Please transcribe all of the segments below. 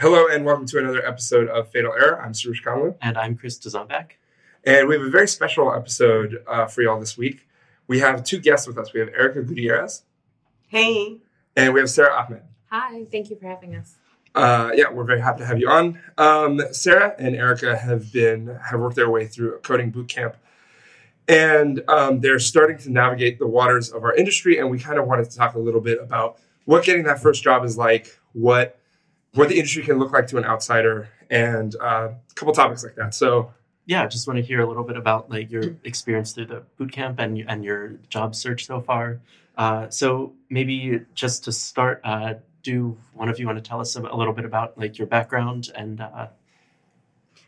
Hello and welcome to another episode of Fatal Error. I'm Soroush Khanlou. And I'm Chris Dzombak. And we have a very special episode uh, for y'all this week. We have two guests with us. We have Erica Gutierrez. Hey. And we have Sarah Ahmed. Hi, thank you for having us. Uh, yeah, we're very happy to have you on. Um, Sarah and Erica have been have worked their way through a coding boot camp, and um, they're starting to navigate the waters of our industry. And we kind of wanted to talk a little bit about what getting that first job is like, what what the industry can look like to an outsider, and uh, a couple topics like that. So yeah, just want to hear a little bit about like your experience through the boot camp and and your job search so far. Uh, so maybe just to start, uh, do one of you want to tell us a, a little bit about like your background and? Uh...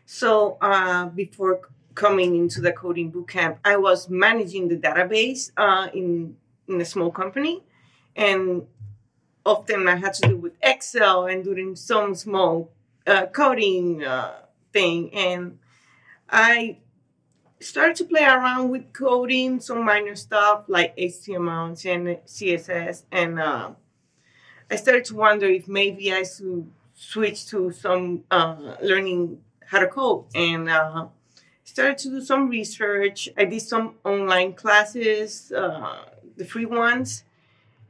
So uh, before coming into the coding bootcamp, I was managing the database uh, in in a small company, and often I had to do with Excel and doing some small uh, coding uh, thing, and I started to play around with coding, some minor stuff like HTML and CSS, and uh, I started to wonder if maybe I should switch to some uh, learning how to code, and uh, started to do some research. I did some online classes, uh, the free ones,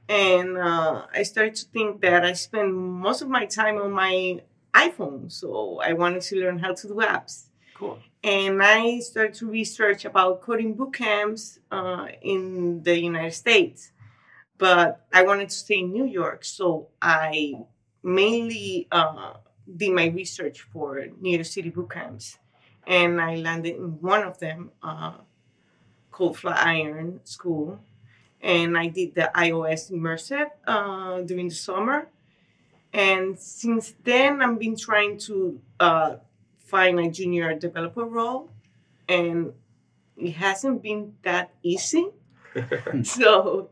and uh, I started to think that I spend most of my time on my iPhone, so I wanted to learn how to do apps. Cool and I started to research about coding boot camps uh, in the United States. But I wanted to stay in New York, so I mainly uh, did my research for New York City boot camps, and I landed in one of them uh, called Flatiron School, and I did the iOS immersive uh, during the summer. And since then, I've been trying to uh, find a junior developer role, and it hasn't been that easy. so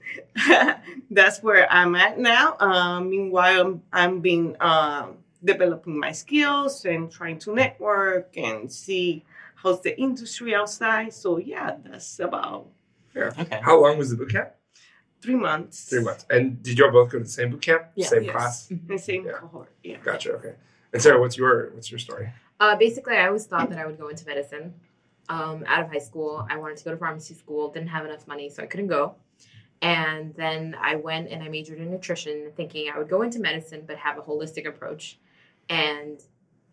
that's where I'm at now. Uh, meanwhile, I'm, I'm been uh, developing my skills and trying to network and see how's the industry outside. So yeah, that's about. Yeah. Okay. How long was the boot camp? Three months. Three months. And did you all both go to the same boot camp? Yeah. Same yes. class? The same yeah. cohort. Yeah. Gotcha. Okay. And Sarah, what's your what's your story? Uh, basically, I always thought that I would go into medicine. Um, out of high school, I wanted to go to pharmacy school. Didn't have enough money, so I couldn't go. And then I went and I majored in nutrition, thinking I would go into medicine but have a holistic approach. And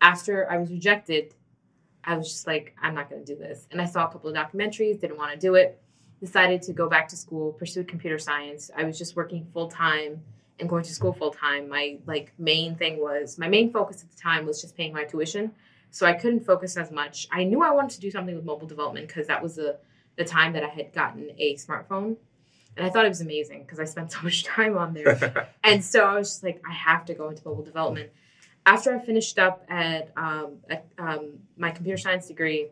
after I was rejected, I was just like, I'm not going to do this. And I saw a couple of documentaries, didn't want to do it. Decided to go back to school, pursued computer science. I was just working full time and going to school full time. My like main thing was my main focus at the time was just paying my tuition so I couldn't focus as much. I knew I wanted to do something with mobile development because that was the the time that I had gotten a smartphone, and I thought it was amazing because I spent so much time on there. and so I was just like, I have to go into mobile development. After I finished up at, um, at um, my computer science degree,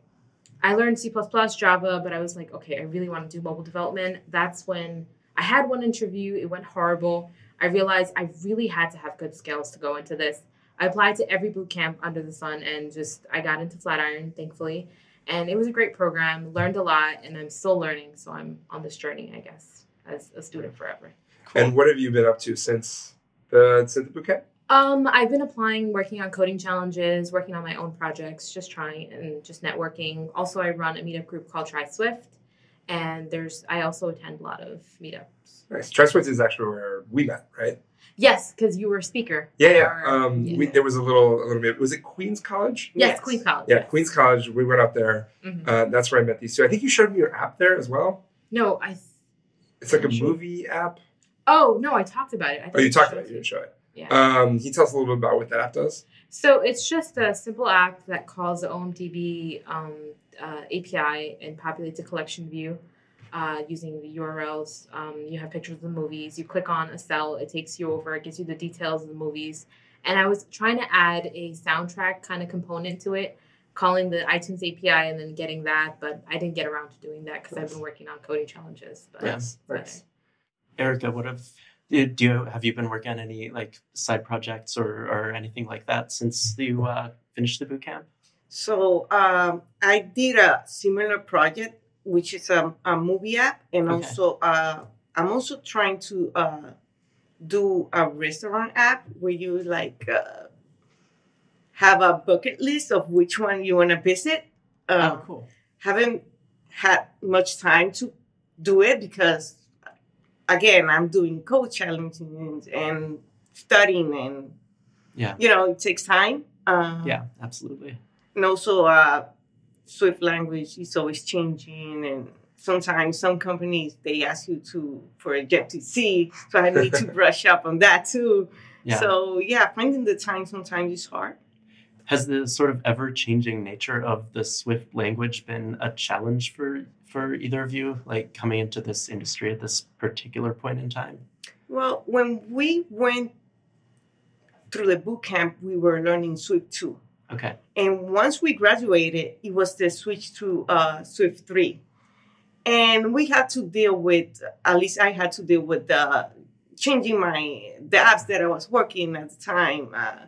I learned C++, Java, but I was like, okay, I really want to do mobile development. That's when I had one interview. It went horrible. I realized I really had to have good skills to go into this. I applied to every boot camp under the sun and just I got into Flatiron, thankfully. And it was a great program, learned a lot, and I'm still learning. So I'm on this journey, I guess, as a student forever. Cool. And what have you been up to since the since the boot camp? Um, I've been applying, working on coding challenges, working on my own projects, just trying and just networking. Also, I run a meetup group called Try Swift, and there's I also attend a lot of meetups. Nice. Try Swift is actually where we met, right? Yes, because you were a speaker. Yeah, yeah. Um, yeah. We, there was a little, a little bit. Was it Queens College? Yes, yes. Queens College. Yeah, yes. Queens College. We went out there. Mm-hmm. Uh, that's where I met these two. I think you showed me your app there as well. No, I. Th- it's like a sure. movie app. Oh no, I talked about it. oh, you talked about it. You didn't show it. Yeah. Um, can you tell us a little bit about what that app does? So it's just a simple app that calls the OMDB um, uh, API and populates a collection view uh, using the URLs. Um, you have pictures of the movies. You click on a cell, it takes you over, it gives you the details of the movies. And I was trying to add a soundtrack kind of component to it, calling the iTunes API and then getting that, but I didn't get around to doing that because I've been working on coding challenges. But, yes, nice. Erica, what have do you have you been working on any like side projects or or anything like that since you uh, finished the boot camp? So um, I did a similar project which is a, a movie app, and okay. also uh, I'm also trying to uh, do a restaurant app where you like uh, have a bucket list of which one you want to visit. Uh, oh, cool. Haven't had much time to do it because, again, I'm doing code challenges and studying, and Yeah. you know, it takes time. Uh, Yeah, absolutely. and also uh, Swift language is always changing, and sometimes some companies they ask you to for Objective C, so I need to brush up on that too. Yeah. So yeah, finding the time sometimes is hard. Has the sort of ever changing nature of the Swift language been a challenge for for either of you, like coming into this industry at this particular point in time? Well, when we went through the boot camp, we were learning Swift two, Okay. and once we graduated, it was the switch to uh, Swift three, and we had to deal with at least I had to deal with the changing my the apps that I was working at the time. Uh,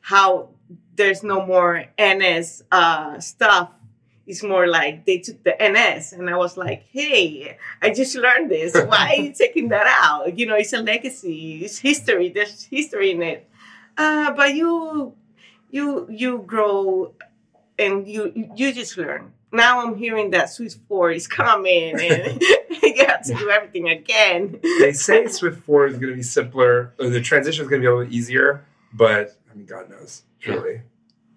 how there's no more NS uh, stuff. It's more like they took the NS, and I was like, "Hey, I just learned this. Why are you taking that out? You know, it's a legacy. It's history. There's history in it. Uh, but you, you, you grow, and you you just learn. Now I'm hearing that Swift Four is coming, and you have to do everything again. they say Swift 4 is going to be simpler, or the transition is going to be a little easier, but I mean, God knows, truly.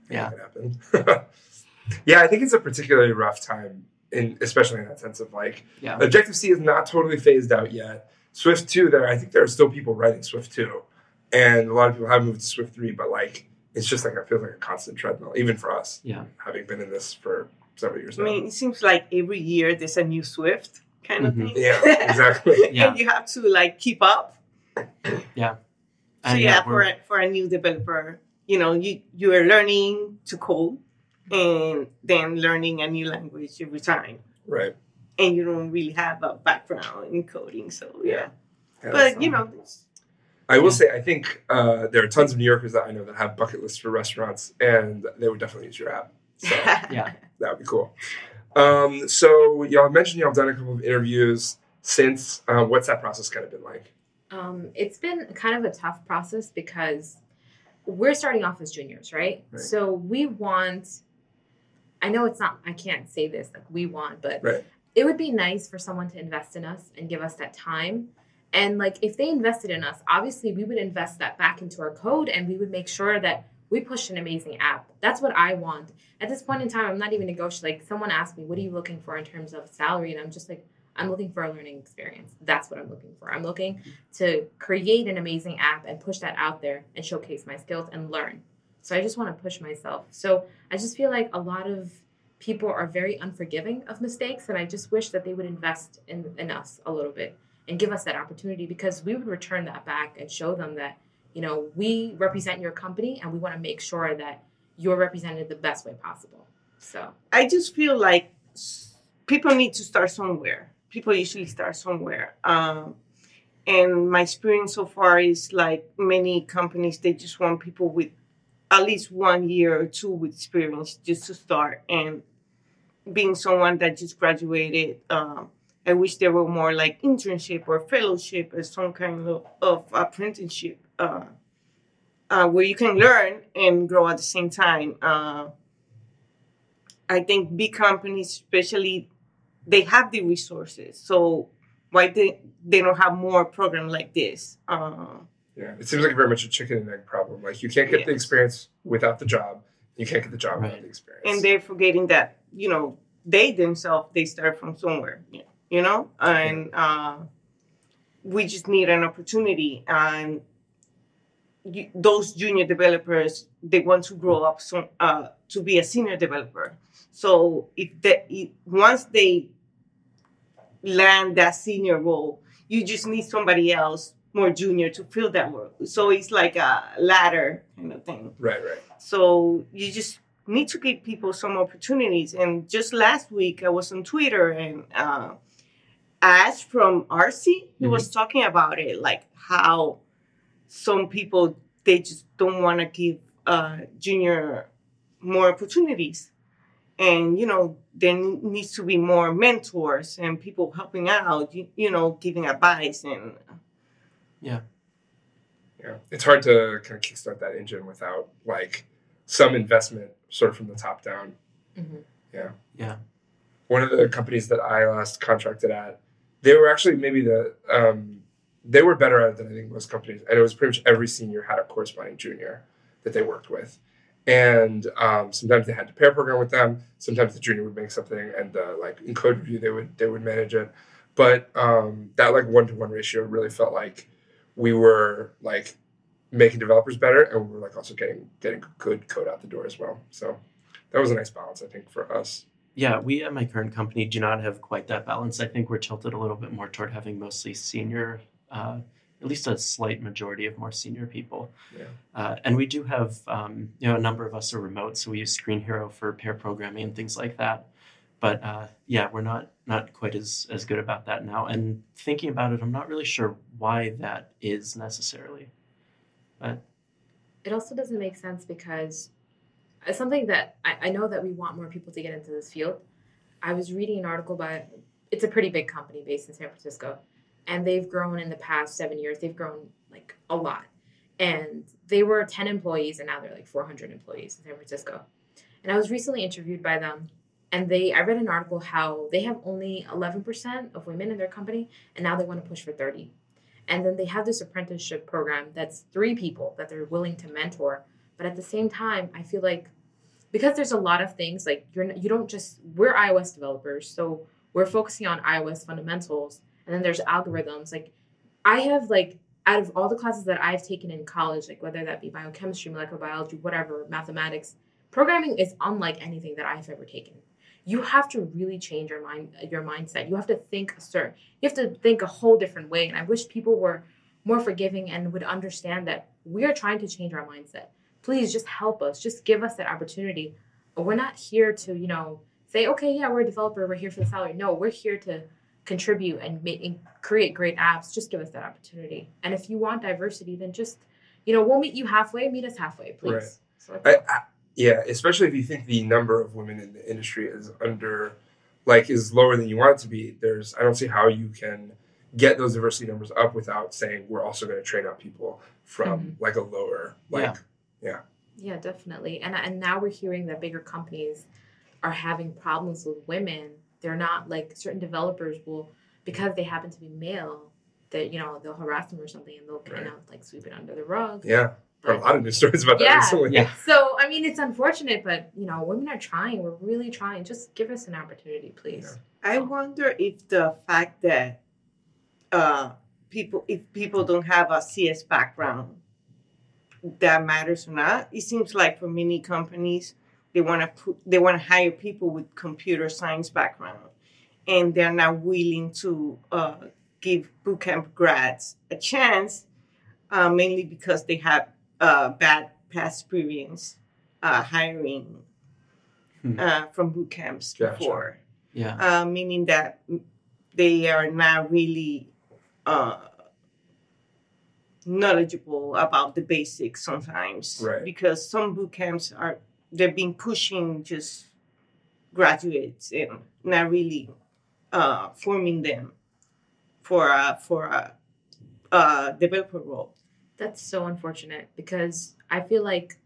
Yeah. It happen. yeah, I think it's a particularly rough time, in especially in that sense of like, Yeah. Objective C is not totally phased out yet. Swift 2, there, I think there are still people writing Swift 2, and a lot of people have moved to Swift 3, but like, it's just like, it feels like a constant treadmill, even for us, Yeah. having been in this for several years I now. mean, it seems like every year there's a new Swift kind of Mhm. thing. yeah, exactly. Yeah. and you have to like keep up. Yeah. So And yeah, for a, for a new developer, you know, you you are learning to code and then learning a new language every time, Right. and you don't really have a background in coding. So yeah, Yeah, but you know, it's- I will Yeah. say, I think uh, there are tons of New Yorkers that I know that have bucket lists for restaurants, and they would definitely use your app. So Yeah. that would be cool. Um, so y'all mentioned y'all have done a couple of interviews since. Uh, what's that process kind of been like? Um, it's been kind of a tough process because we're starting off as juniors, right? Right. So we want. I know it's not. I can't say this like we want, but Right. it would be nice for someone to invest in us and give us that time. And like if they invested in us, obviously we would invest that back into our code and we would make sure that we push an amazing app. That's what I want. At this point in time, I'm not even negotiating. Like someone asked me, "What are you looking for in terms of salary?" And I'm just like, "I'm looking for a learning experience. That's what I'm looking for. I'm looking to create an amazing app and push that out there and showcase my skills and learn." So I just want to push myself. So I just feel like a lot of people are very unforgiving of mistakes, and I just wish that they would invest in, in us a little bit and give us that opportunity because we would return that back and show them that you know we represent your company and we want to make sure that you're represented the best way possible. So I just feel like people need to start somewhere. People usually start somewhere. Um, and my experience so far is like many companies, they just want people with at least one year or two with experience just to start. And being someone that just graduated, um, I wish there were more like internship or fellowship or some kind of, of apprenticeship uh, uh, where you can learn and grow at the same time. Uh, I think big companies, especially, they have the resources. So why they they don't have more program like this? Uh, Yeah, it seems like very much a chicken and egg problem. Like you can't get the experience without the job. You can't get the job without the experience. and they're forgetting that you know they themselves they start from somewhere. You know, and uh, we just need an opportunity. And you, those junior developers they want to grow up so, uh, to be a senior developer. So if they if, once they land that senior role, you just need somebody else more junior to fill that role. So it's like a ladder kind of thing. right, right. So you just need to give people some opportunities. And just last week, I was on Twitter and uh, Ash from Artsy, he was talking about it, like how some people they just don't want to give uh, junior more opportunities. And you know there needs to be more mentors and people helping out. You, you know, giving advice and Yeah, Yeah. it's hard to kind of kickstart that engine without like some investment sort of from the top down. Mhm. Yeah. Yeah. One of the companies that I last contracted at, they were actually maybe the um, they were better at it than I think most companies, and it was pretty much every senior had a corresponding junior that they worked with, and um, sometimes they had to pair program with them. Sometimes the junior would make something, and the like in code review they would they would manage it. But um, that like one to one ratio really felt like we were like making developers better, and we were like also getting getting good code out the door as well. So that was a nice balance, I think, for us. Yeah, we at my current company do not have quite that balance. I think we're tilted a little bit more toward having mostly senior, uh, at least a slight majority of more senior people. Yeah. Uh, and we do have, um, you know, a number of us are remote, so we use Screenhero for pair programming and things like that. But uh, yeah, we're not not quite as as good about that now. And thinking about it, I'm not really sure why that is necessarily. But it also doesn't make sense because it's something that I, I know that we want more people to get into this field. I was reading an article by it's a pretty big company based in San Francisco, and they've grown in the past seven years. They've grown like a lot, and they were ten employees, and now they're like four hundred employees in San Francisco. And I was recently interviewed by them, and they I read an article how they have only eleven percent of women in their company, and now they want to push for thirty. And then they have this apprenticeship program that's three people that they're willing to mentor. But at the same time, I feel like because there's a lot of things like you're you don't just we're iOS developers, so we're focusing on iOS fundamentals, and then there's algorithms. Like I have like out of all the classes that I've taken in college, like whether that be biochemistry, molecular biology, whatever, mathematics, programming is unlike anything that I've ever taken. You have to really change your mind your mindset. You have to think a certain you have to think a whole different way. And I wish people were more forgiving and would understand that we are trying to change our mindset. Please just help us. Just give us that opportunity. We're not here to, you know, say, okay, yeah, we're a developer. We're here for the salary. No, we're here to contribute and make and create great apps. Just give us that opportunity. And if you want diversity, then just, you know, we'll meet you halfway. Meet us halfway, please. Right. So that's I, all. I, yeah, especially if you think the number of women in the industry is under, like, is lower than you want it to be. There's, I don't see how you can get those diversity numbers up without saying we're also going to train up people from mm-hmm. like a lower, like, Yeah, Yeah, definitely. And and now we're hearing that bigger companies are having problems with women. They're not like certain developers will because they happen to be male. That you know they'll harass them or something, and they'll kind Right. of like sweep it under the rug. yeah. There are a lot of news stories about that Yeah. recently. Yeah. So I mean, it's unfortunate, but you know, women are trying. We're really trying. Just give us an opportunity, please. I wonder if the fact that uh, people, if people don't have a CS background, that matters or not. It seems like for many companies, they want to put, they want to hire people with computer science background, and they're not willing to uh, give bootcamp grads a chance, uh, mainly because they have uh, bad past experience uh, hiring Hmm. uh, from boot camps Gotcha. before Yeah. uh, meaning that they are not really uh, knowledgeable about the basics sometimes. Right. Because some boot camps are they've been pushing just graduates and not really uh, forming them for a for a, a developer role. That's so unfortunate because I feel like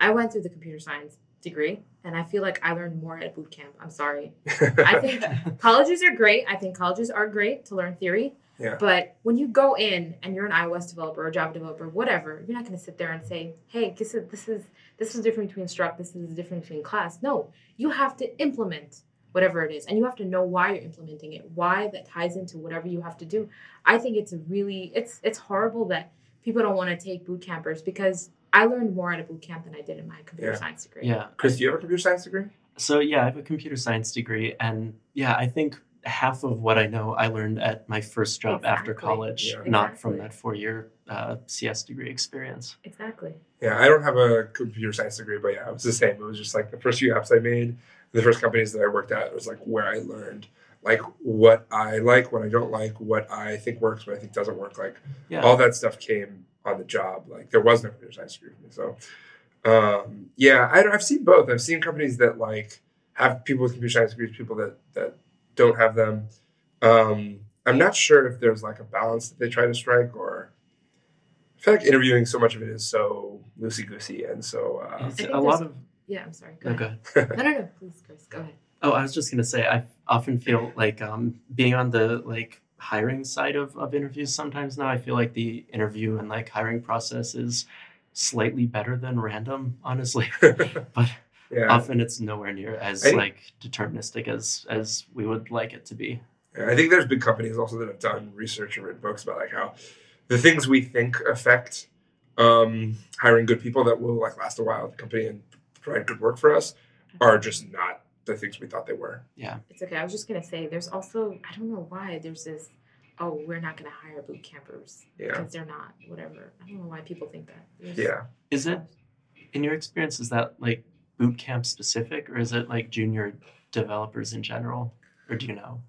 I went through the computer science degree and I feel like I learned more at boot camp. I'm sorry. I think colleges are great. I think colleges are great to learn theory. Yeah. But when you go in and you're an iOS developer or Java developer, whatever, you're not going to sit there and say, "Hey, this is this is this is the difference between struct. This is the difference between class." No, you have to implement whatever it is, and you have to know why you're implementing it, why that ties into whatever you have to do. I think it's a really it's it's horrible that people don't want to take boot campers because I learned more at a boot camp than I did in my computer Yeah. science degree. Yeah. Chris, do you have a computer science degree? So yeah, I have a computer science degree, and yeah, I think half of what I know I learned at my first job after college, Yeah. not from that four-year uh, CS degree experience. Exactly. Yeah, I don't have a computer science degree, but yeah, it was the same. It was just like the first few apps I made, the first companies that I worked at, it was like where I learned like what I like, what I don't like, what I think works, what I think doesn't work. Like Yeah. all that stuff came on the job. Like there was no computer science degree. So um, yeah, I, I've seen both. I've seen companies that like have people with computer science degrees, people that that don't have them. Um, I'm not sure if there's like a balance that they try to strike, or I feel like interviewing so much of it is so loosey goosey and so. Uh, a lot of. Yeah, I'm sorry. Go ahead. go ahead. No, no, no. Please, Chris, go ahead. Oh, I was just gonna say I often feel like um, being on the like hiring side of, of interviews sometimes now I feel like the interview and like hiring process is slightly better than random, honestly. but yeah. often it's nowhere near as think- like deterministic as as we would like it to be. Yeah, I think there's big companies also that have done research and written books about like how the things we think affect um, hiring good people that will like last a while at the company and provide good work for us are just not the things we thought they were. Yeah. It's okay. I was just gonna say, there's also I don't know why there's this. Oh, we're not gonna hire boot campers Yeah. because they're not. Whatever. I don't know why people think that. There's- Yeah. Is it in your experience is that like boot camp specific or is it like junior developers in general? Or do you know?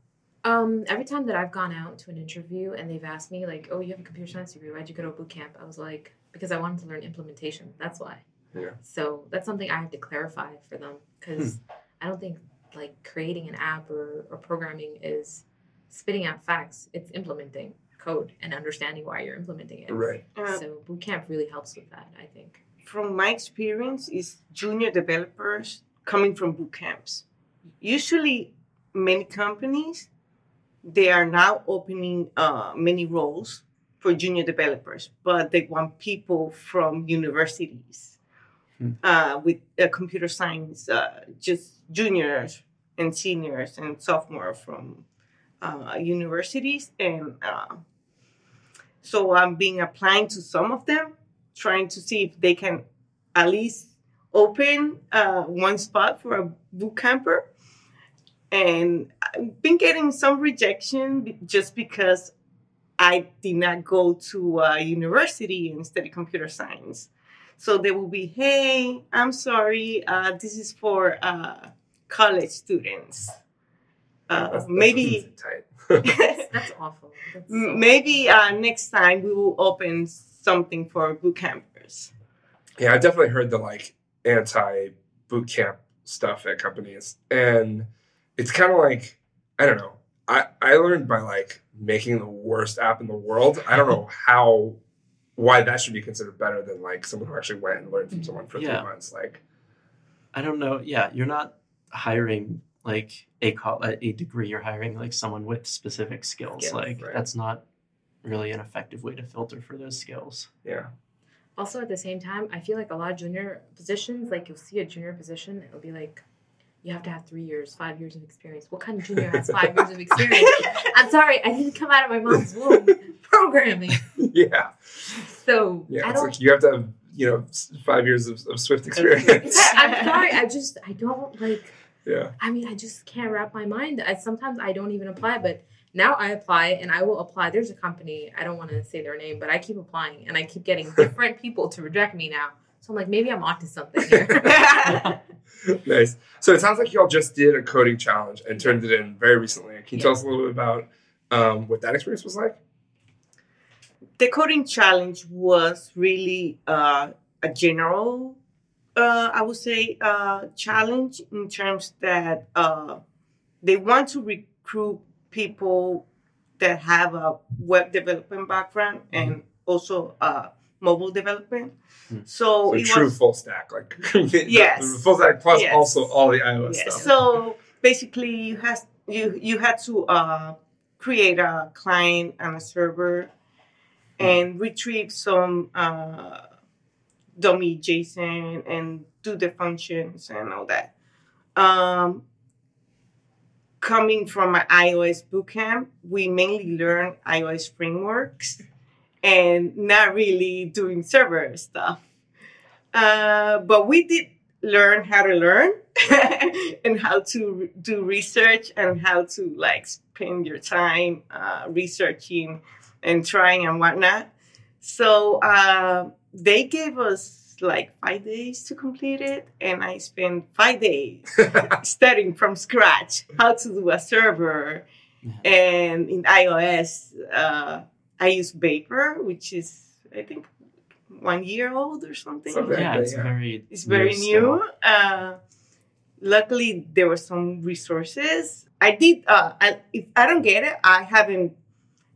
Um, every time that I've gone out to an interview and they've asked me like, "Oh, you have a computer science degree? Why'd you go to a boot camp?" I was like, "Because I wanted to learn implementation. That's why." Yeah. So that's something I have to clarify for them because I don't think like creating an app or, or programming is spitting out facts. It's implementing code and understanding why you're implementing it. Right. Uh, So boot camp really helps with that. I think. from my experience is junior developers coming from boot camps usually many companies they are now opening uh, many roles for junior developers but they want people from universities Hmm. uh, with uh, computer science uh, just juniors and seniors and sophomore from uh, universities and uh, so i'm being applying to some of them trying to see if they can at least open uh, one spot for a boot camper. And I've been getting some rejection just because I did not go to a university and study computer science. So they will be, hey, I'm sorry, uh, this is for uh, college students. Uh, That's- that's maybe tight. That's awful. That's so maybe uh, next time we will open something for boot campers. Yeah, I've definitely heard the like anti boot camp stuff at companies. And it's kind of like, I don't know. I, I learned by like making the worst app in the world. I don't know how, why that should be considered better than like someone who actually went and learned from someone for Yeah. three months. Like, I don't know. Yeah, you're not hiring like a call a degree. You're hiring like someone with specific skills. Skills, like right. that's not really an effective way to filter for those skills. yeah. Also, at the same time, I feel like a lot of junior positions, like you'll see a junior position, it'll be like, you have to have three years, five years of experience. What kind of junior has five years of experience? I'm sorry, I didn't come out of my mom's womb programming. Yeah. So Yeah. I It's don't. like you have to have, you know, five years of, of Swift experience. I'm sorry, I just, I don't like, yeah. I mean, I just can't wrap my mind. I, sometimes I don't even apply, but now I apply and I will apply. There's a company, I don't want to say their name, but I keep applying and I keep getting different people to reject me now. So I'm like, maybe I'm onto something here. nice. So it sounds like y'all just did a coding challenge and turned it in very recently. Can you tell us a little bit about um, what that experience was like? the coding challenge was really uh, a general, uh, I would say, uh, challenge in terms that uh, they want to recruit people that have a web development background and also uh, mobile development. Hmm. So, So true was full stack, like Yes. full stack plus Yes. also all the iOS Yes. stuff. So basically, you has you you had to uh, create a client and a server, and retrieve some uh, dummy JSON and do the functions and all that. Um, coming from an iOS bootcamp, we mainly learn iOS frameworks and not really doing server stuff. Uh, but we did learn how to learn and how to do research and how to like spend your time uh, researching and trying and whatnot. So uh, they gave us like five days to complete it, and I spent five days studying from scratch how to do a server. Yeah. And in iOS, uh, I use Vapor, which is I think one year old or something. Something. yeah, Okay, it's yeah. very It's very new. Uh, luckily, there were some resources. I did. Uh, I, if I don't get it, I haven't.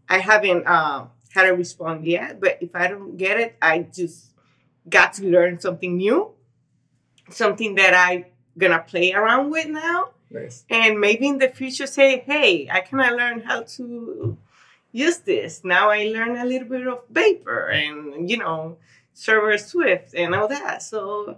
I haven't uh, how to respond yet. But if I don't get it, I just got to learn something new, something that I gonna play around with now, Nice. and maybe in the future say, hey, I can I learn how to use this. Now I learn a little bit of Vapor and you know server Swift and all that. So.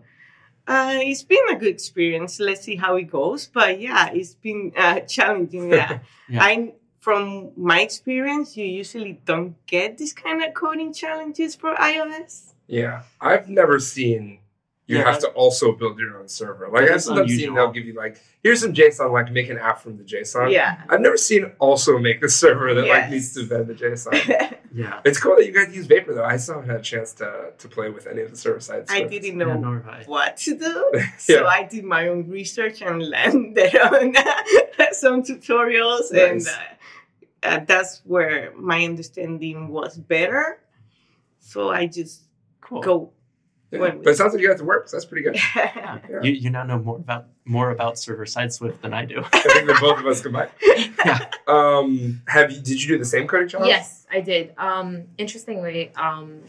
Uh, it's been a good experience. Let's see how it goes. But yeah, it's been uh, challenging. Yeah. Yeah. I from my experience, you usually don't get this kind of coding challenges for iOS. Yeah, I've never seen you Yeah, have to also build your own server. Like I've is sometimes seen unusual. they'll give you like here's some JSON, like make an app from the JSON. Yeah. I've never seen also make the server that like needs to embed the JSON. Yeah. it's cool that you guys use Vapor though. I still haven't had a chance to to play with any of the server side I didn't know nor have I. what to do. So I did my own research and landed on some tutorials, and Nice. uh, uh, that's where my understanding was better. So I just Cool. go. Yeah. But it sounds like you got to work, so that's pretty good. Yeah. Yeah. You, you now know more about more about server side Swift than I do. I think that both of us combined. Yeah. Um, have you? Did you do the same coding challenge? Yes, I did. Um, interestingly, um,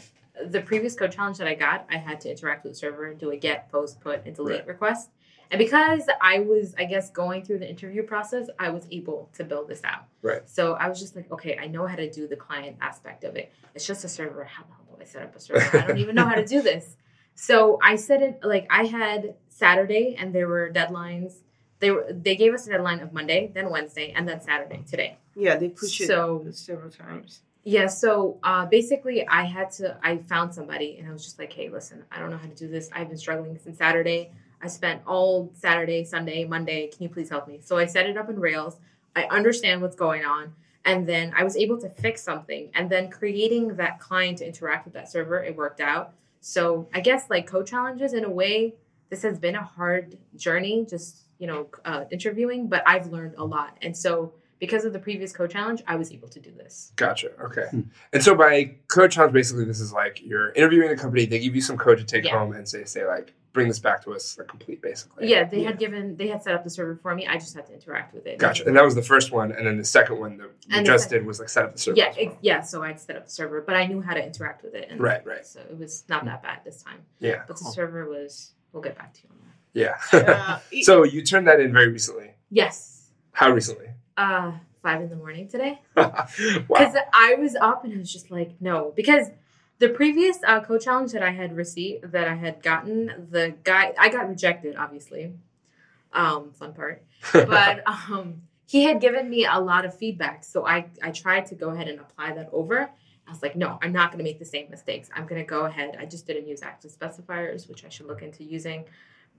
the previous code challenge that I got, I had to interact with the server and do a get, post, put, and delete Right. request. And because I was, I guess, going through the interview process, I was able to build this out. Right. So I was just like, okay, I know how to do the client aspect of it. It's just a server. How the hell do I set up a server? I don't even know how to do this. So I said it like I had Saturday, and there were deadlines. They were they gave us a deadline of Monday, then Wednesday, and then Saturday today. yeah, they push it So- several times. Yeah, so uh, basically, I had to. I found somebody, and I was just like, "Hey, listen, I don't know how to do this. I've been struggling since Saturday. I spent all Saturday, Sunday, Monday. Can you please help me?" So I set it up in Rails. I understand what's going on, and then I was able to fix something. And then creating that client to interact with that server, it worked out. So I guess like code challenges, in a way, this has been a hard journey. Just you know, uh, interviewing, but I've learned a lot, and so because of the previous code challenge, I was able to do this. Gotcha. Okay. Hmm. And so by code challenge, basically, this is like you're interviewing a company. They give you some code to take Yeah. home and say, say like, bring this back to us, like complete, basically. Yeah, they had given they had set up the server for me. I just had to interact with it. Gotcha. And that was the first one, and then the second one that you And the just did was like set up the server. Yeah, well. ex- yeah. So I'd set up the server, but I knew how to interact with it. And Right, right. So it was not that bad this time. Yeah. But Cool. the server was. We'll get back to you on that. Yeah. Uh, so you turned that in very recently. Yes. How recently? Uh, five in the morning today. wow. Because I was up and I was just like, no, because the previous uh, code challenge that I had received, that I had gotten, the guy I got rejected, obviously. Um, fun part. but um, he had given me a lot of feedback. So I, I tried to go ahead and apply that over. I was like, no, I'm not going to make the same mistakes. I'm going to go ahead. I just didn't use active specifiers, which I should look into using.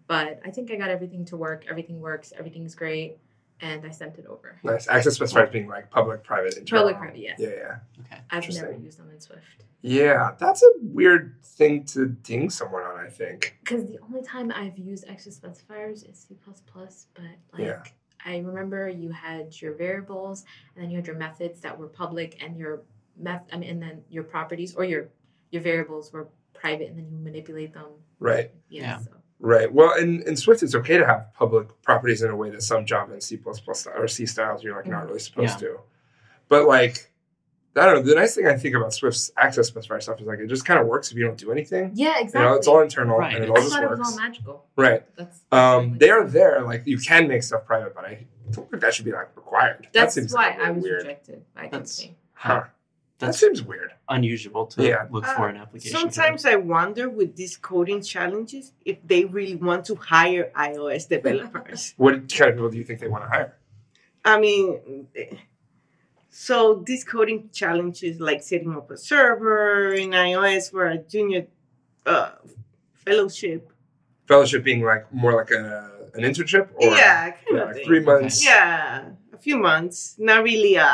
But I think I got everything to work. Everything works. Everything's great. And I sent it over. nice. Access specifiers being like public, private, internal. Public, private, yes. Yeah, yeah. Okay. I've never used them in Swift. Yeah, that's a weird thing to ding someone on, I think. Because the only time I've used access specifiers is C++, but like Yeah. I remember you had your variables and then you had your methods that were public and your meth I mean and then your properties or your your variables were private and then you manipulate them. Right. Yeah. Yeah. So. Right. Well, in, in Swift, it's okay to have public properties in a way that some Java and C++ or C styles you're like not really supposed to. But like, I don't know. The nice thing I think about Swift's access specifier stuff is like it just kind of works if you don't do anything. Yeah, You exactly. know, it's all internal Right. and it all I just thought it works. was all magical. Right. That's, that's Um, really- they are there. Like you can make stuff private, but I don't think that should be like required. that That's seems why like a I was weird. rejected by That's- company. Huh. That seems weird. unusual to Yeah. look Uh, for an application. Sometimes I wonder with these coding challenges if they really want to hire iOS developers. What kind of people do you think they want to hire? I mean, so these coding challenges like setting up a server in iOS for a junior uh, fellowship. Fellowship being like more like a an internship, or yeah, kind yeah, of like thing. three months. Yeah, a few months, not really a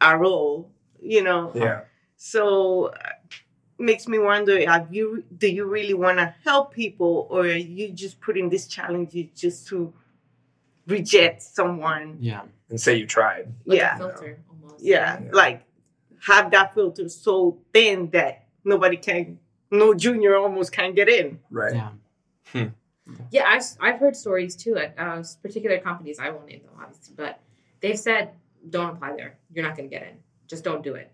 a role, you know. Yeah. So uh, makes me wonder: Have you do you really want to help people, or are you just putting this challenge just to reject someone? yeah. And say you tried. Like yeah, a filter almost. yeah, Yeah. like have that filter so thin that nobody can, no junior almost can't get in. Right. Yeah. Yeah, I've, I've heard stories too at uh, particular companies. I won't name them, obviously, but they've said, don't apply there. You're not going to get in. Just don't do it.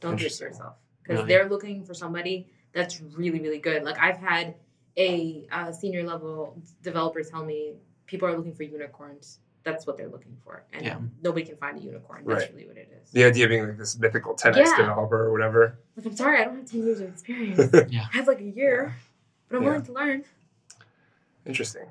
Don't do it to yourself because Really? they're looking for somebody that's really really good. Like I've had a uh, senior level developer tell me people are looking for unicorns. That's what they're looking for, and Yeah. nobody can find a unicorn. That's Right. really what it is. The idea being like this mythical 10x Yeah. developer or whatever. Like I'm sorry, I don't have ten years of experience. Yeah. I have like a year, but I'm Yeah. willing to learn. Interesting.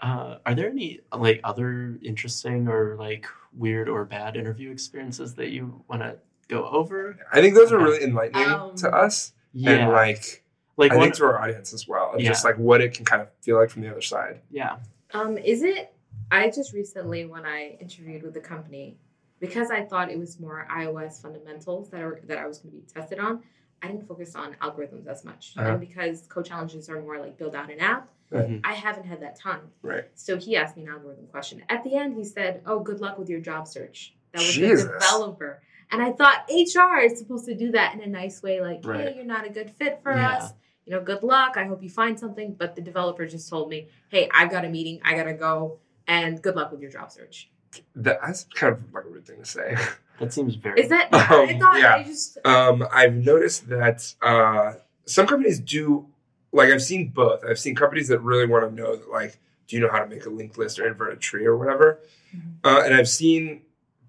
Uh, are there any like other interesting or like weird or bad interview experiences that you want to go over? I think those are really enlightening Um, to us Yeah, and like, like I one, think to our audience as well. Of Just like what it can kind of feel like from the other side. yeah, Um, is it? I just recently, when I interviewed with the company, because I thought it was more iOS fundamentals that are that I was going to be tested on. I didn't focus on algorithms as much, Uh-huh. and because code challenges are more like build out an app, Right. Mhm. I haven't had that time. Right. So he asked me an algorithm question. At the end, he said, "Oh, good luck with your job search." That was Jesus. the developer, and I thought HR is supposed to do that in a nice way, like, Right. "Hey, you're not a good fit for Yeah. us." You know, good luck. I hope you find something. But the developer just told me, "Hey, I've got a meeting. I gotta go, and good luck with your job search." That's kind of like a weird thing to say. that seems very. Is that? I Um, thought yeah. I just. Um, I've noticed that uh, some companies do, like, I've seen both. I've seen companies that really want to know that, like, do you know how to make a linked list or invert a tree or whatever? Mhm. Uh, and I've seen, co-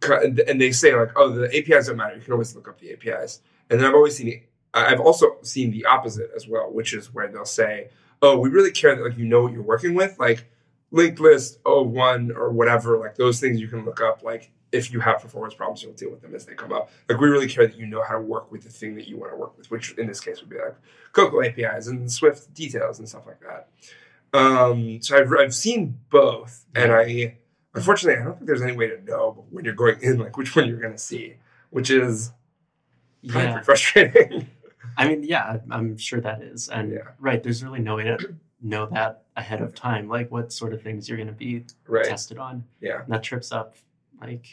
and they say, like, oh, the APIs don't matter. You can always look up the APIs. And then I've always seen, I've also seen the opposite as well, which is where they'll say, oh, we really care that, like, you know what you're working with. Like, linked list, oh, one, or whatever, like, those things you can look up, like, if you have performance problems, you'll deal with them as they come up. Like we really care that you know how to work with the thing that you want to work with, which in this case would be like Cocoa APIs and Swift details and stuff like that. Um, so I've I've seen both, and I unfortunately I don't think there's any way to know when you're going in like which one you're going to see, which is probably yeah. pretty frustrating. I mean, yeah, I'm sure that is, and Yeah. right, there's really no way to know that ahead of time, like what sort of things you're going to be right? tested on. Yeah. And that trips up, like,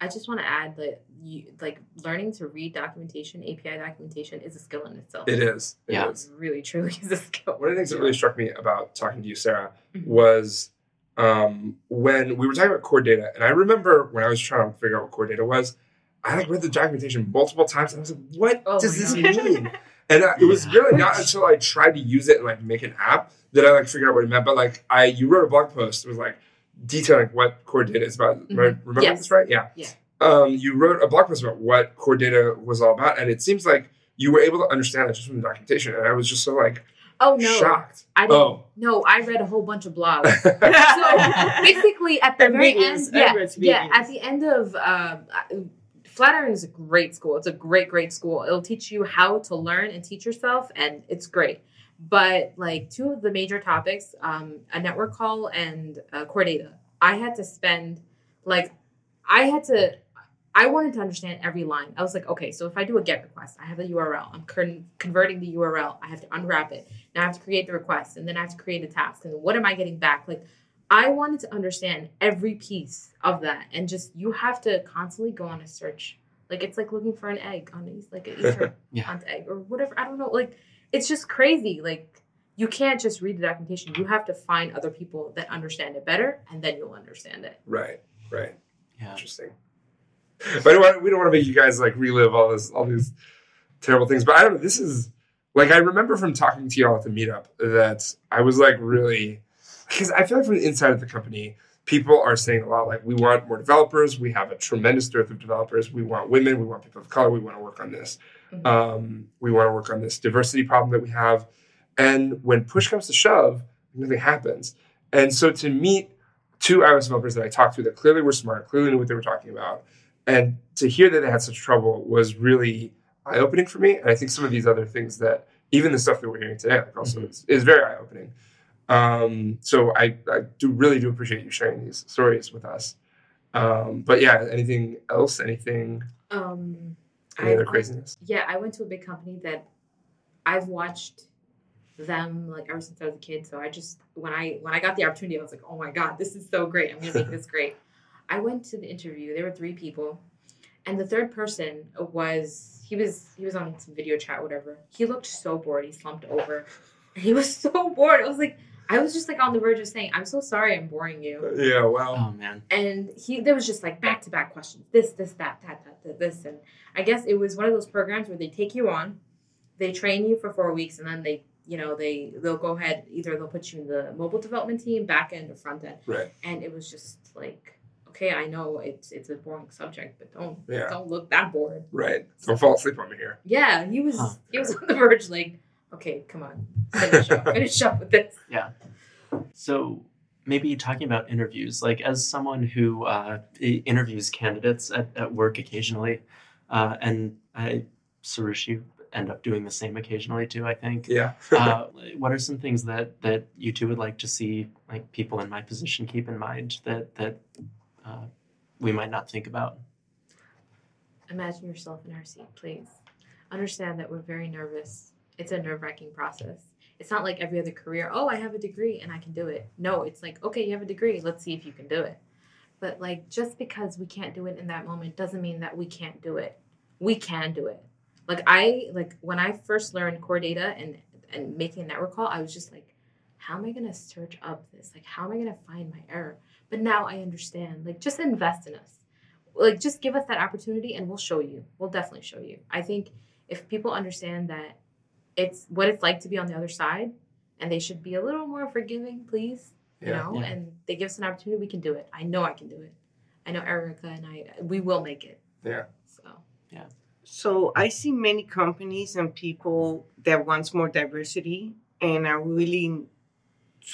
I just want to add that you like learning to read documentation, API documentation, is a skill in itself. It is. It Yeah. is. Really, truly is a skill. One of the things that really struck me about talking to you, Sarah, Mhm. was um, when we were talking about core data. And I remember when I was trying to figure out what core data was, I like read the documentation multiple times. And I was like, what Oh does this God. mean? And uh, it was Yeah. really not until I tried to use it and like make an app that I like figured out what it meant. But like I, you wrote a blog post. It was like detailing what core data is about. Am I Mhm. remember Yes. this right? Yeah. Yeah. Um, you wrote a blog post about what core data was all about, and it seems like you were able to understand it just from the documentation. And I was just so like Oh no, shocked. I didn't. Oh. No, I read a whole bunch of blogs. so basically, at the And very videos, end, yeah, yeah, videos. at the end of um, uh, Flatiron is a great school. It's a great, great school. It'll teach you how to learn and teach yourself, and it's great. But like two of the major topics, um, a network call and uh, core data, I had to spend like I had to. I wanted to understand every line. I was like, okay, so if I do a GET request, I have a URL. I'm con- converting the URL. I have to unwrap it. Now I have to create the request, and then I have to create a task. And what am I getting back? Like, I wanted to understand every piece of that, and just you have to constantly go on a search. Like it's like looking for an egg on these, like an Easter Yeah. hunt egg or whatever. I don't know. Like it's just crazy. Like you can't just read the documentation. You have to find other people that understand it better, and then you'll understand it. Right, right. yeah. Interesting. But don't we don't want to make you guys like relive all this, all these terrible things. But I don't know. This is like I remember from talking to y'all at the meetup that I was like really because I feel like from the inside of the company, people are saying a lot like we want more developers. We have a tremendous dearth of developers. We want women. We want people of color. We want to work on this. Mhm. Um, we want to work on this diversity problem that we have. And when push comes to shove, nothing happens. And so to meet two iOS developers that I talked to that clearly were smart, clearly knew what they were talking about, and to hear that they had such trouble was really eye opening for me. And I think some of these other things that even the stuff that we're hearing today, like also is, is very eye opening. Um, so I, I do really do appreciate you sharing these stories with us. Um, but yeah, anything else? Anything? Um, Any other craziness? yeah, I went to a big company that I've watched them like ever since I was a kid. So I just when I when I got the opportunity, I was like, oh my god, this is so great. I'm gonna make this great. I went to the interview. There were three people, and the third person was he was he was on some video chat, whatever. He looked so bored. He slumped over. He was so bored. I was like, I was just like on the verge of saying, I'm so sorry I'm boring you. Uh, yeah, well, Oh man. And he there was just like back to back questions. This, this, that, that, that, that, this. And I guess it was one of those programs where they take you on, they train you for four weeks, and then they you know, they they'll go ahead either they'll put you in the mobile development team, back end or front end. right. And it was just like, okay, I know it's it's a boring subject, but don't Yeah. don't look that bored. Right. Don't fall asleep on me here. Yeah, he was Huh. he was on the verge like, okay, come on, finish up, finish up with this. Yeah. So maybe talking about interviews, like as someone who uh, interviews candidates at, at work occasionally, uh, and I, Soroush, you end up doing the same occasionally too. I think. Yeah. uh, what are some things that that you two would like to see like people in my position keep in mind that that uh, we might not think about? Imagine yourself in our seat, please. Understand that we're very nervous. It's a nerve wracking process. It's not like every other career, oh, I have a degree and I can do it. No, it's like, okay, you have a degree, let's see if you can do it. But like, just because we can't do it in that moment doesn't mean that we can't do it. We can do it. Like, I, like, when I first learned core data and, and making a network call, I was just like, how am I going to search up this? Like, how am I going to find my error? But now I understand. Like, just invest in us like just give us that opportunity and we'll show you we'll definitely show you i think if people understand that it's what it's like to be on the other side and they should be a little more forgiving please you Yeah. know Yeah. and they give us an opportunity we can do it i know i can do it i know erica and i we will make it Yeah. so yeah. So I see many companies and people that wants more diversity and are willing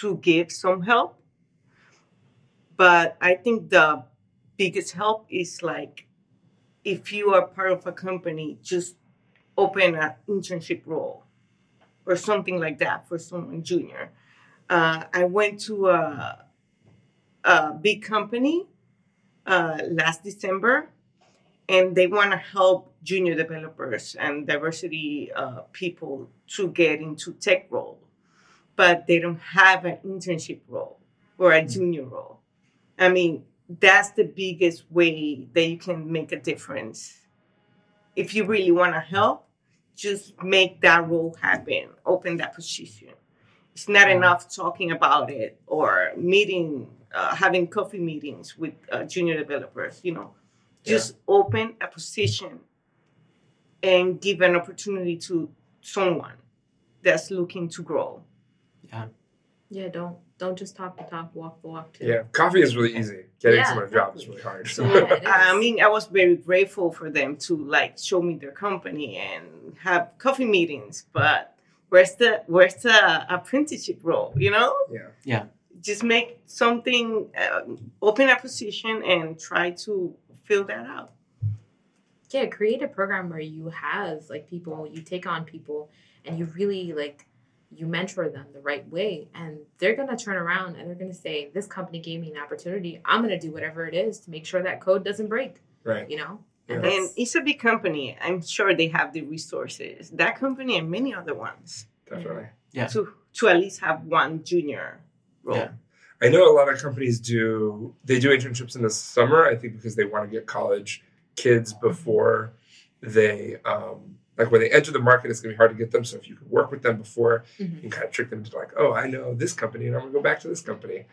to give some help. But I think the biggest help is like if you are part of a company, just open an internship role or something like that for someone junior. Uh, I went to a, a big company uh, last December and they want to help junior developers and diversity uh, people to get into tech role. But they don't have an internship role or a junior role i mean that's the biggest way that you can make a difference. If you really want to help just make that role happen open that position. It's not enough talking about it or meeting uh, having coffee meetings with uh, junior developers you know. Just open a position and give an opportunity to someone that's looking to grow. Yeah. Yeah don't don't just talk the talk walk the walk too Yeah. Coffee is really easy. Getting Yeah, someone a job is really hard. So- Yeah, it is. I mean, I was very grateful for them to like show me their company and have coffee meetings, but where's the where's the apprenticeship role? You know, yeah. Yeah. just make something, uh, open a position and try to fill that out. yeah create a program where you have like people you take on people and you really like you mentor them the right way and they're going to turn around and they're going to say this company gave me an opportunity i'm going to do whatever it is to make sure that code doesn't break Right. you know Yeah. and And it's a big company. I'm sure they have the resources. That company and many other ones Definitely. Yeah. to to at least have one junior role. Yeah. I know a lot of companies do they do internships in the summer, I think because they want to get college kids before they um like when they enter the market it's gonna be hard to get them. So if you could work with them before, Mhm. you can kind of trick them into like, oh, I know this company and I'm gonna go back to this company.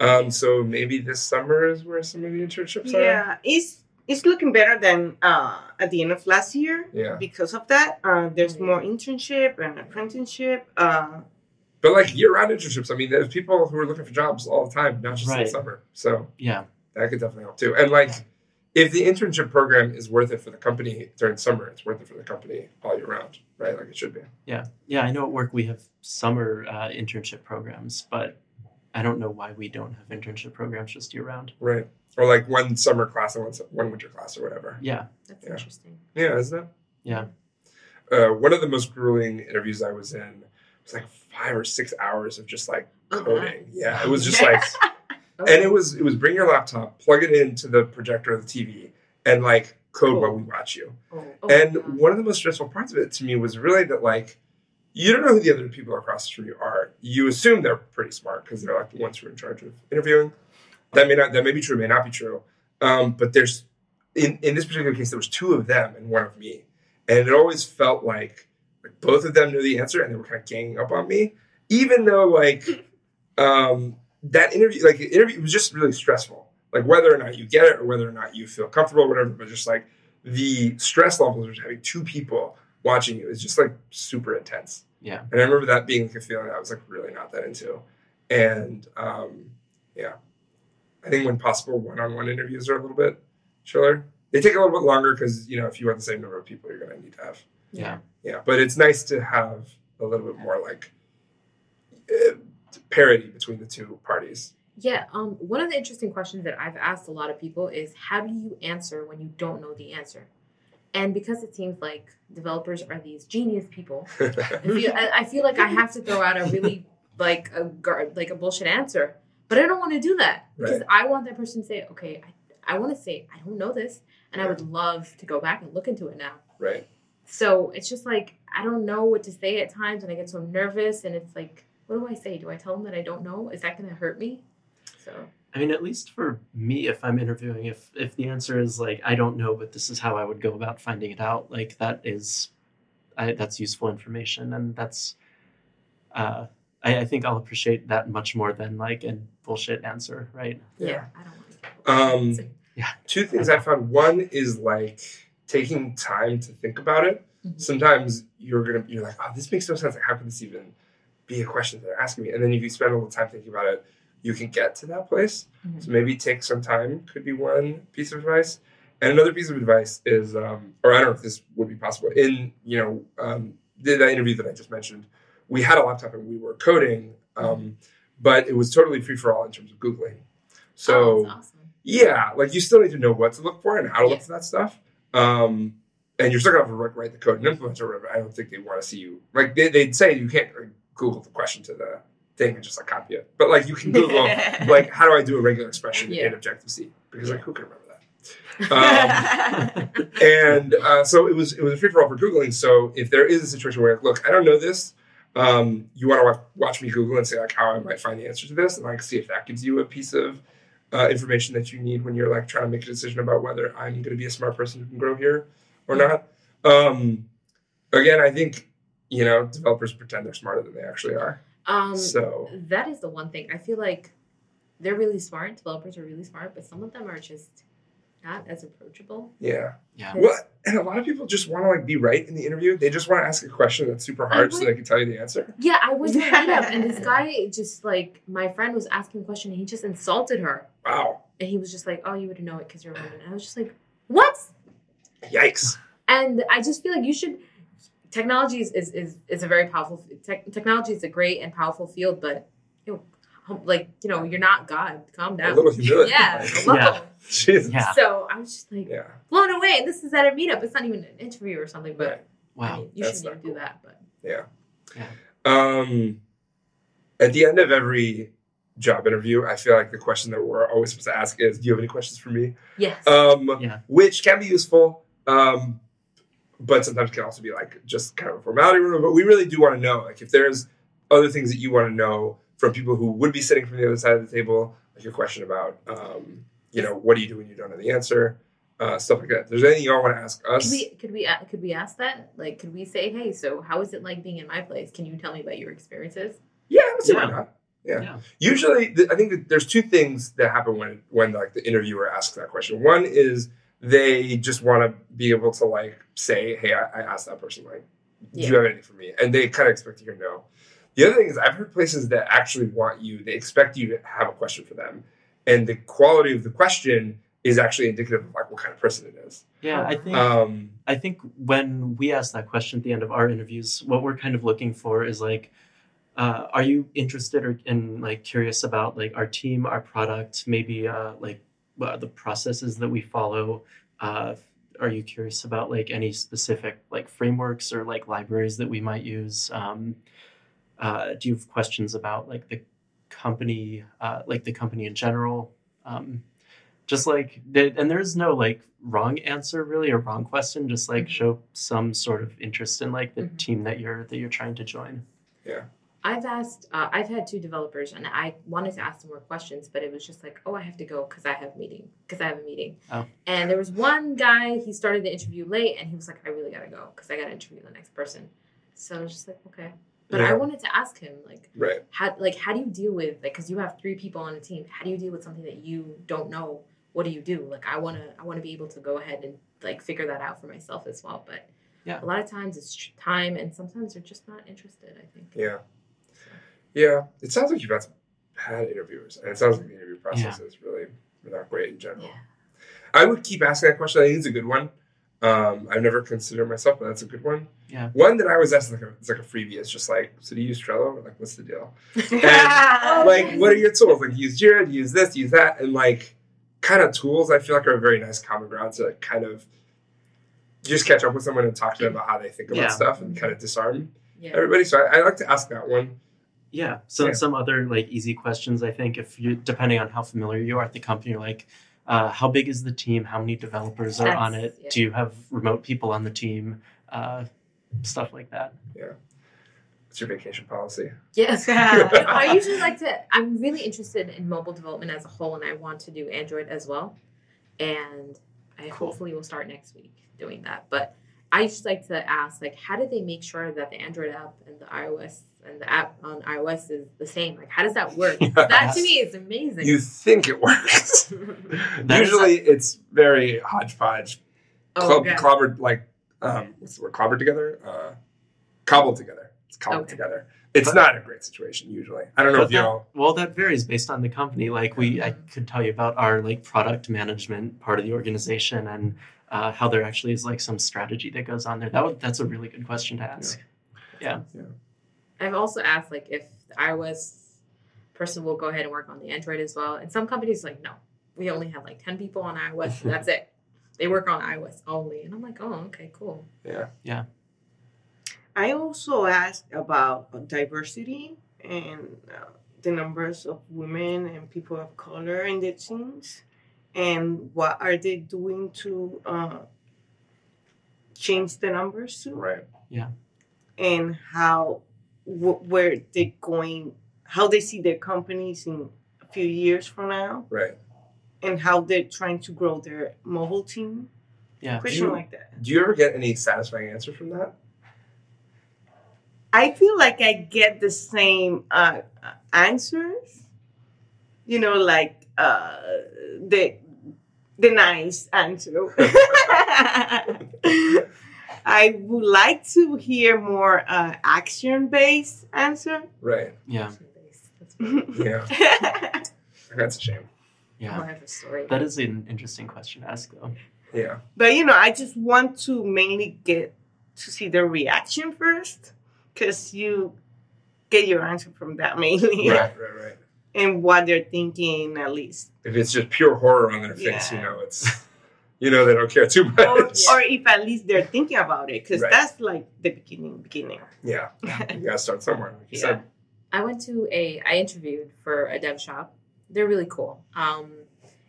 Um, so maybe this summer is where some of the internships are. Yeah, it's it's looking better than uh, at the end of last year Yeah. because of that. Uh, there's Mhm. more internship and apprenticeship. Uh, But like year round internships, I mean, there's people who are looking for jobs all the time, not just in the summer. So Yeah. that could definitely help too. And like, if the internship program is worth it for the company during summer, it's worth it for the company all year round, right? Like it should be. Yeah. Yeah. I know at work we have summer uh, internship programs, but I don't know why we don't have internship programs just year round. Right. Or like one summer class and one, one winter class or whatever. Yeah. that's Yeah. interesting Yeah, isn't it? Yeah. Uh, one of the most grueling interviews I was in was like five or six hours of just like God. coding. Yeah, it was just like, Okay. and it was it was bring your laptop, plug it into the projector of the TV, and like code Cool. while we watch you. oh, Oh, and God. one of the most stressful parts of it to me was really that like you don't know who the other people across from you are. You assume they're pretty smart because they're like the ones who are in charge of interviewing. That may not that may be true, may not be true. Um, but there's in in this particular case there was two of them and one of me, and it always felt like like both of them knew the answer and they were kind of ganging up on me, even though like um, that interview, like the interview, was just really stressful. Like whether or not you get it or whether or not you feel comfortable, or whatever. But just like the stress levels of having two people watching you is just like super intense. Yeah. And I remember that being like a feeling I was like really not that into. And um, yeah, I think when possible, one-on-one interviews are a little bit chiller. They take a little bit longer because you know if you want the same number of people, you're going to need to have Yeah. yeah. But it's nice to have a little bit more like uh, parity between the two parties. Yeah, um, one of the interesting questions that I've asked a lot of people is how do you answer when you don't know the answer? And because it seems like developers are these genius people, I feel, I, I feel like I have to throw out a really like a like a bullshit answer, but I don't want to do that because Right. I want that person to say, okay, I, I want to say I don't know this, and I would love to go back and look into it now. right. So it's just like I don't know what to say at times, and I get so nervous, and it's like, what do I say? Do I tell them that I don't know? Is that going to hurt me? So I mean, at least for me, if I'm interviewing, if if the answer is like I don't know, but this is how I would go about finding it out, like that is, I, that's useful information, and that's, uh, I, I think I'll appreciate that much more than like a bullshit answer, right? yeah, I don't want to. Um, Two things I found. One is like taking time to think about it. Mhm. Sometimes you're gonna you're like, oh, this makes no sense. Like, how could this even be a question that they're asking me? And then if you spend a little time thinking about it, you can get to that place. Mhm. So maybe take some time could be one piece of advice. And another piece of advice is, um, or I don't know if this would be possible. In you know um, the, the interview that I just mentioned, we had a laptop and we were coding, um, but it was totally free for all in terms of googling. So oh, awesome. yeah, like you still need to know what to look for and how to look for that stuff. Um, and you're still gonna have to write the code and implement it or whatever. I don't think they want to see you like they, they'd say you can't like, Google the question to the thing and just like copy it, but like you can Google like how do I do a regular expression Yeah. in Objective C because like who can remember that? Um, and uh, so it was it was a free for all for googling. So if there is a situation where look, I don't know this, um, you want to watch, watch me Google and say like how I might find the answer to this, and like see if that gives you a piece of uh, information that you need when you're like trying to make a decision about whether I'm going to be a smart person who can grow here or not. Um, again, I think you know developers pretend they're smarter than they actually are. Um, So that is the one thing I feel like they're really smart. Developers are really smart, but some of them are just not as approachable. yeah. Yeah. Well, and a lot of people just want to like be right in the interview. They just want to ask a question that's super hard so they can tell you the answer. Yeah, I went to a meetup and this guy just like my friend was asking a question and he just insulted her Wow. and he was just like, "Oh, you wouldn't know it because you're a woman." And I was just like, "What?" Yikes. And I just feel like you should. Technology is is, is, is a very powerful. Tech, technology is a great and powerful field, but you know, like you know, you're not God. Calm down. A little humility. Yeah, Like, a little. Yeah. Jesus. Yeah. So I was just like Yeah. blown away. And this is at a meetup. It's not even an interview or something, but Right. I Wow. mean, you That's shouldn't even not do that. But yeah. Um, at the end of every job interview, I feel like the question that we're always supposed to ask is, "Do you have any questions for me?" yes, Um, Yeah. which can be useful, um, but sometimes can also be like just kind of a formality. But we really do want to know, like, if there's other things that you want to know from people who would be sitting from the other side of the table, like your question about, um, you know, what do you do when you don't know the answer, uh, stuff like that. If there's anything y'all want to ask could us, we could we could we ask that? Like, could we say, "Hey, so how is it like being in my place? Can you tell me about your experiences?" yeah, let's see why Yeah. not. Yeah. Yeah. Usually, th- I think that there's two things that happen when when like the interviewer asks that question. One is they just want to be able to like say, "Hey, I, I asked that person like, do you have anything for me?" And they kind of expect you to hear no. The other thing is I've heard places that actually want you, they expect you to have a question for them, and the quality of the question is actually indicative of like what kind of person it is. Yeah. I think. Um, I think when we ask that question at the end of our interviews, what we're kind of looking for is like, uh, are you interested or in like curious about like our team, our product, maybe uh, like uh, the processes that we follow? Uh, are you curious about like any specific like frameworks or like libraries that we might use? Um, uh, do you have questions about like the company, uh, like the company in general? Um, just like and there's no like wrong answer really or wrong question just like Mhm. show some sort of interest in like the Mhm. team that you're that you're trying to join I've asked, uh, I've had two developers, and I wanted to ask them more questions, but it was just like, oh, I have to go because I have a meeting, because I have a meeting. Oh. And there was one guy, he started the interview late, and he was like, I really gotta go because I gotta interview the next person. So I was just like, okay. But Yeah. I wanted to ask him like Right. how like how do you deal with like because you have three people on a team how do you deal with something that you don't know what do you do like i want to i want to be able to go ahead and like figure that out for myself as well but Yeah. a lot of times it's time and sometimes they're just not interested i think Yeah. Yeah. It sounds like you've had some bad interviewers, and it sounds like the interview process is really not great in general. yeah I would keep asking that question. I think it's a good one. Um, I've never considered myself, but that's a good one. Yeah. One that I was asked like a, it's like a freebie. It's just like, so do you use Trello? Or like, what's the deal? Oh, like, what are your tools? Like, use Jira, use this, use that, and like, kind of tools. I feel like are a very nice common ground to kind of just catch up with someone and talk to them about how they think about Yeah. stuff and kind of disarm yeah everybody. So I, I like to ask that one. Yeah. So Yeah. some other like easy questions, I think, if you depending on how familiar you are at the company, like uh, how big is the team? How many developers are on it? yeah. Do you have remote people on the team? Uh, stuff like that. Yeah what's your vacation policy? yes i usually like to i'm really interested in mobile development as a whole and i want to do android as well and i Cool. hopefully will start next week doing that but i just like to ask like how do they make sure that the android app and the ios and the app on ios is the same like how does that work that to me is amazing You think it works. That is- Usually, it's very hodgepodge, oh, club, okay. clobbered like um, what's the word? Clobbered together, uh, cobbled together. It's cobbled Okay. together. It's But- not a great situation usually. I don't know But if you that- know. Well, that varies based on the company. Like we, I could tell you about our like product management part of the organization and uh, how there actually is like some strategy that goes on there. That would, that's a really good question to ask. Yeah. Yeah. I've also asked like if the iOS person will go ahead and work on the Android as well. And some companies like, no, we only have like ten people on iOS. and that's it. They work on iOS only, and I'm like, oh, okay, cool. Yeah. Yeah. I also asked about diversity and uh, the numbers of women and people of color in the teams, and what are they doing to uh, change the numbers to, Right. Yeah. And how wh- where they going, how they see their companies in a few years from now, Right. and how they're trying to grow their mobile team. Yeah. Question you- like that. Do you ever get any satisfying answer from that? I feel like I get the same uh, uh, answers. You know, like uh, the the nice answer. I would like to hear more uh, action based answer. Right. Yeah. Yeah. That's a shame. Yeah. I have a story. That is an interesting question to ask, though. Yeah. but you know, I just want to mainly get to see their reaction first, because you get your answer from that mainly, Right. Right. Right. and what they're thinking at least. If it's just pure horror on their face, Yeah. you know it's you know they don't care too much. or, or if at least they're thinking about it because Right. that's like the beginning beginning yeah. You gotta start somewhere. Like you Yeah. said. I went to a I interviewed for a dev shop. They're really cool. Um,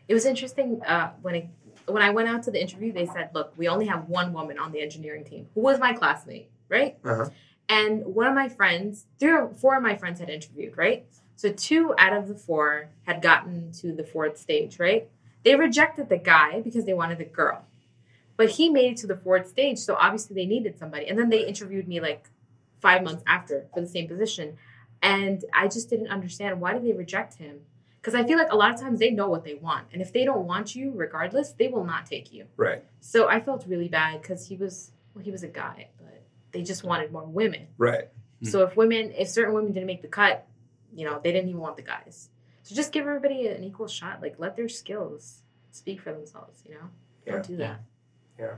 it was interesting uh, when it when I went out to the interview. They said, "Look, we only have one woman on the engineering team who was my classmate, right?" Uh-huh. And one of my friends, three or four of my friends had interviewed, right? So two out of the four had gotten to the fourth stage, right? They rejected the guy because they wanted the girl. But he made it to the fourth stage, so obviously they needed somebody. And then they interviewed me like five months after for the same position. And I just didn't understand why did they reject him? Because I feel like a lot of times they know what they want. And if they don't want you, regardless, they will not take you. Right. So I felt really bad because he was well, he was a guy, they just wanted more women. Right. Mm. So if women, if certain women didn't make the cut, you know, they didn't even want the guys. So just give everybody an equal shot. Like let their skills speak for themselves. You know, don't do that. Yeah.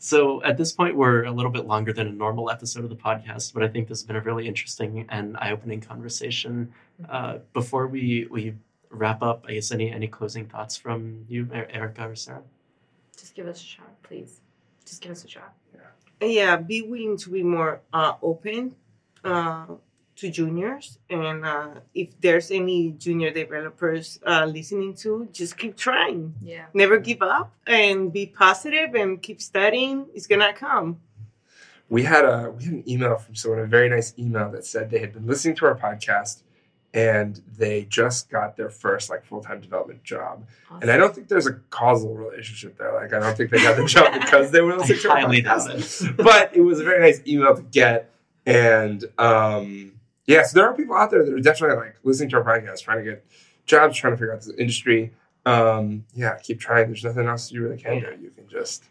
So at this point, we're a little bit longer than a normal episode of the podcast, but I think this has been a really interesting and eye-opening conversation. Uh, before we we wrap up, I guess any any closing thoughts from you, Er- Erica or Sarah? Just give us a shot, please. Just give us a shot. Yeah be willing to be more uh, open uh, to juniors. And uh, if there's any junior developers uh, listening to just keep trying. Yeah. never give up and be positive and keep studying. It's gonna come. We had a we had an email from someone, a very nice email that said they had been listening to our podcast and they just got their first like full time development job. And I don't think there's a causal relationship there. Like I don't think they got the job because they were listening to our highly podcast. doubt it. But it was a very nice email to get. And um, yeah, so there are people out there that are definitely like listening to our podcast, trying to get jobs, trying to figure out this industry. Um, yeah, keep trying. There's nothing else you really can do. You can just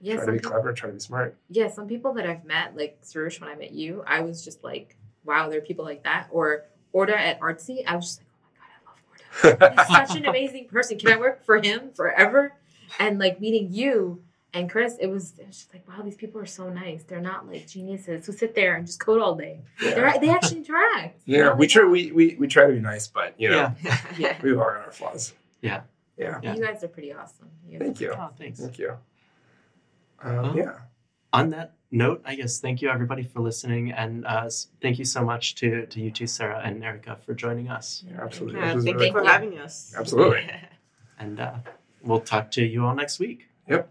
Yeah, try to be people, clever, try to be smart. yeah, some people that I've met, like Soroush, when I met you, I was just like, wow, there are people like that. Or Orta at Artsy, I was just like, oh my god, I love Orta. He's such an amazing person. Can I work for him forever? And like meeting you and Chris, it was it was just like, wow, these people are so nice. They're not like geniuses who sit there and just code all day. yeah, They're, actually interact. You yeah know, we try talk. we, we we try to be nice, but you know, Yeah. yeah. we've all our flaws. Yeah. Yeah. Yeah. You guys are pretty awesome. You Thank you. Oh, thanks. Thank you. Um, Well, yeah. on that note, I guess thank you everybody for listening, and uh, thank you so much to to you two, Sarah and Erica, for joining us. Yeah, absolutely. This thank you for having us. Absolutely. And uh, we'll talk to you all next week. Yep.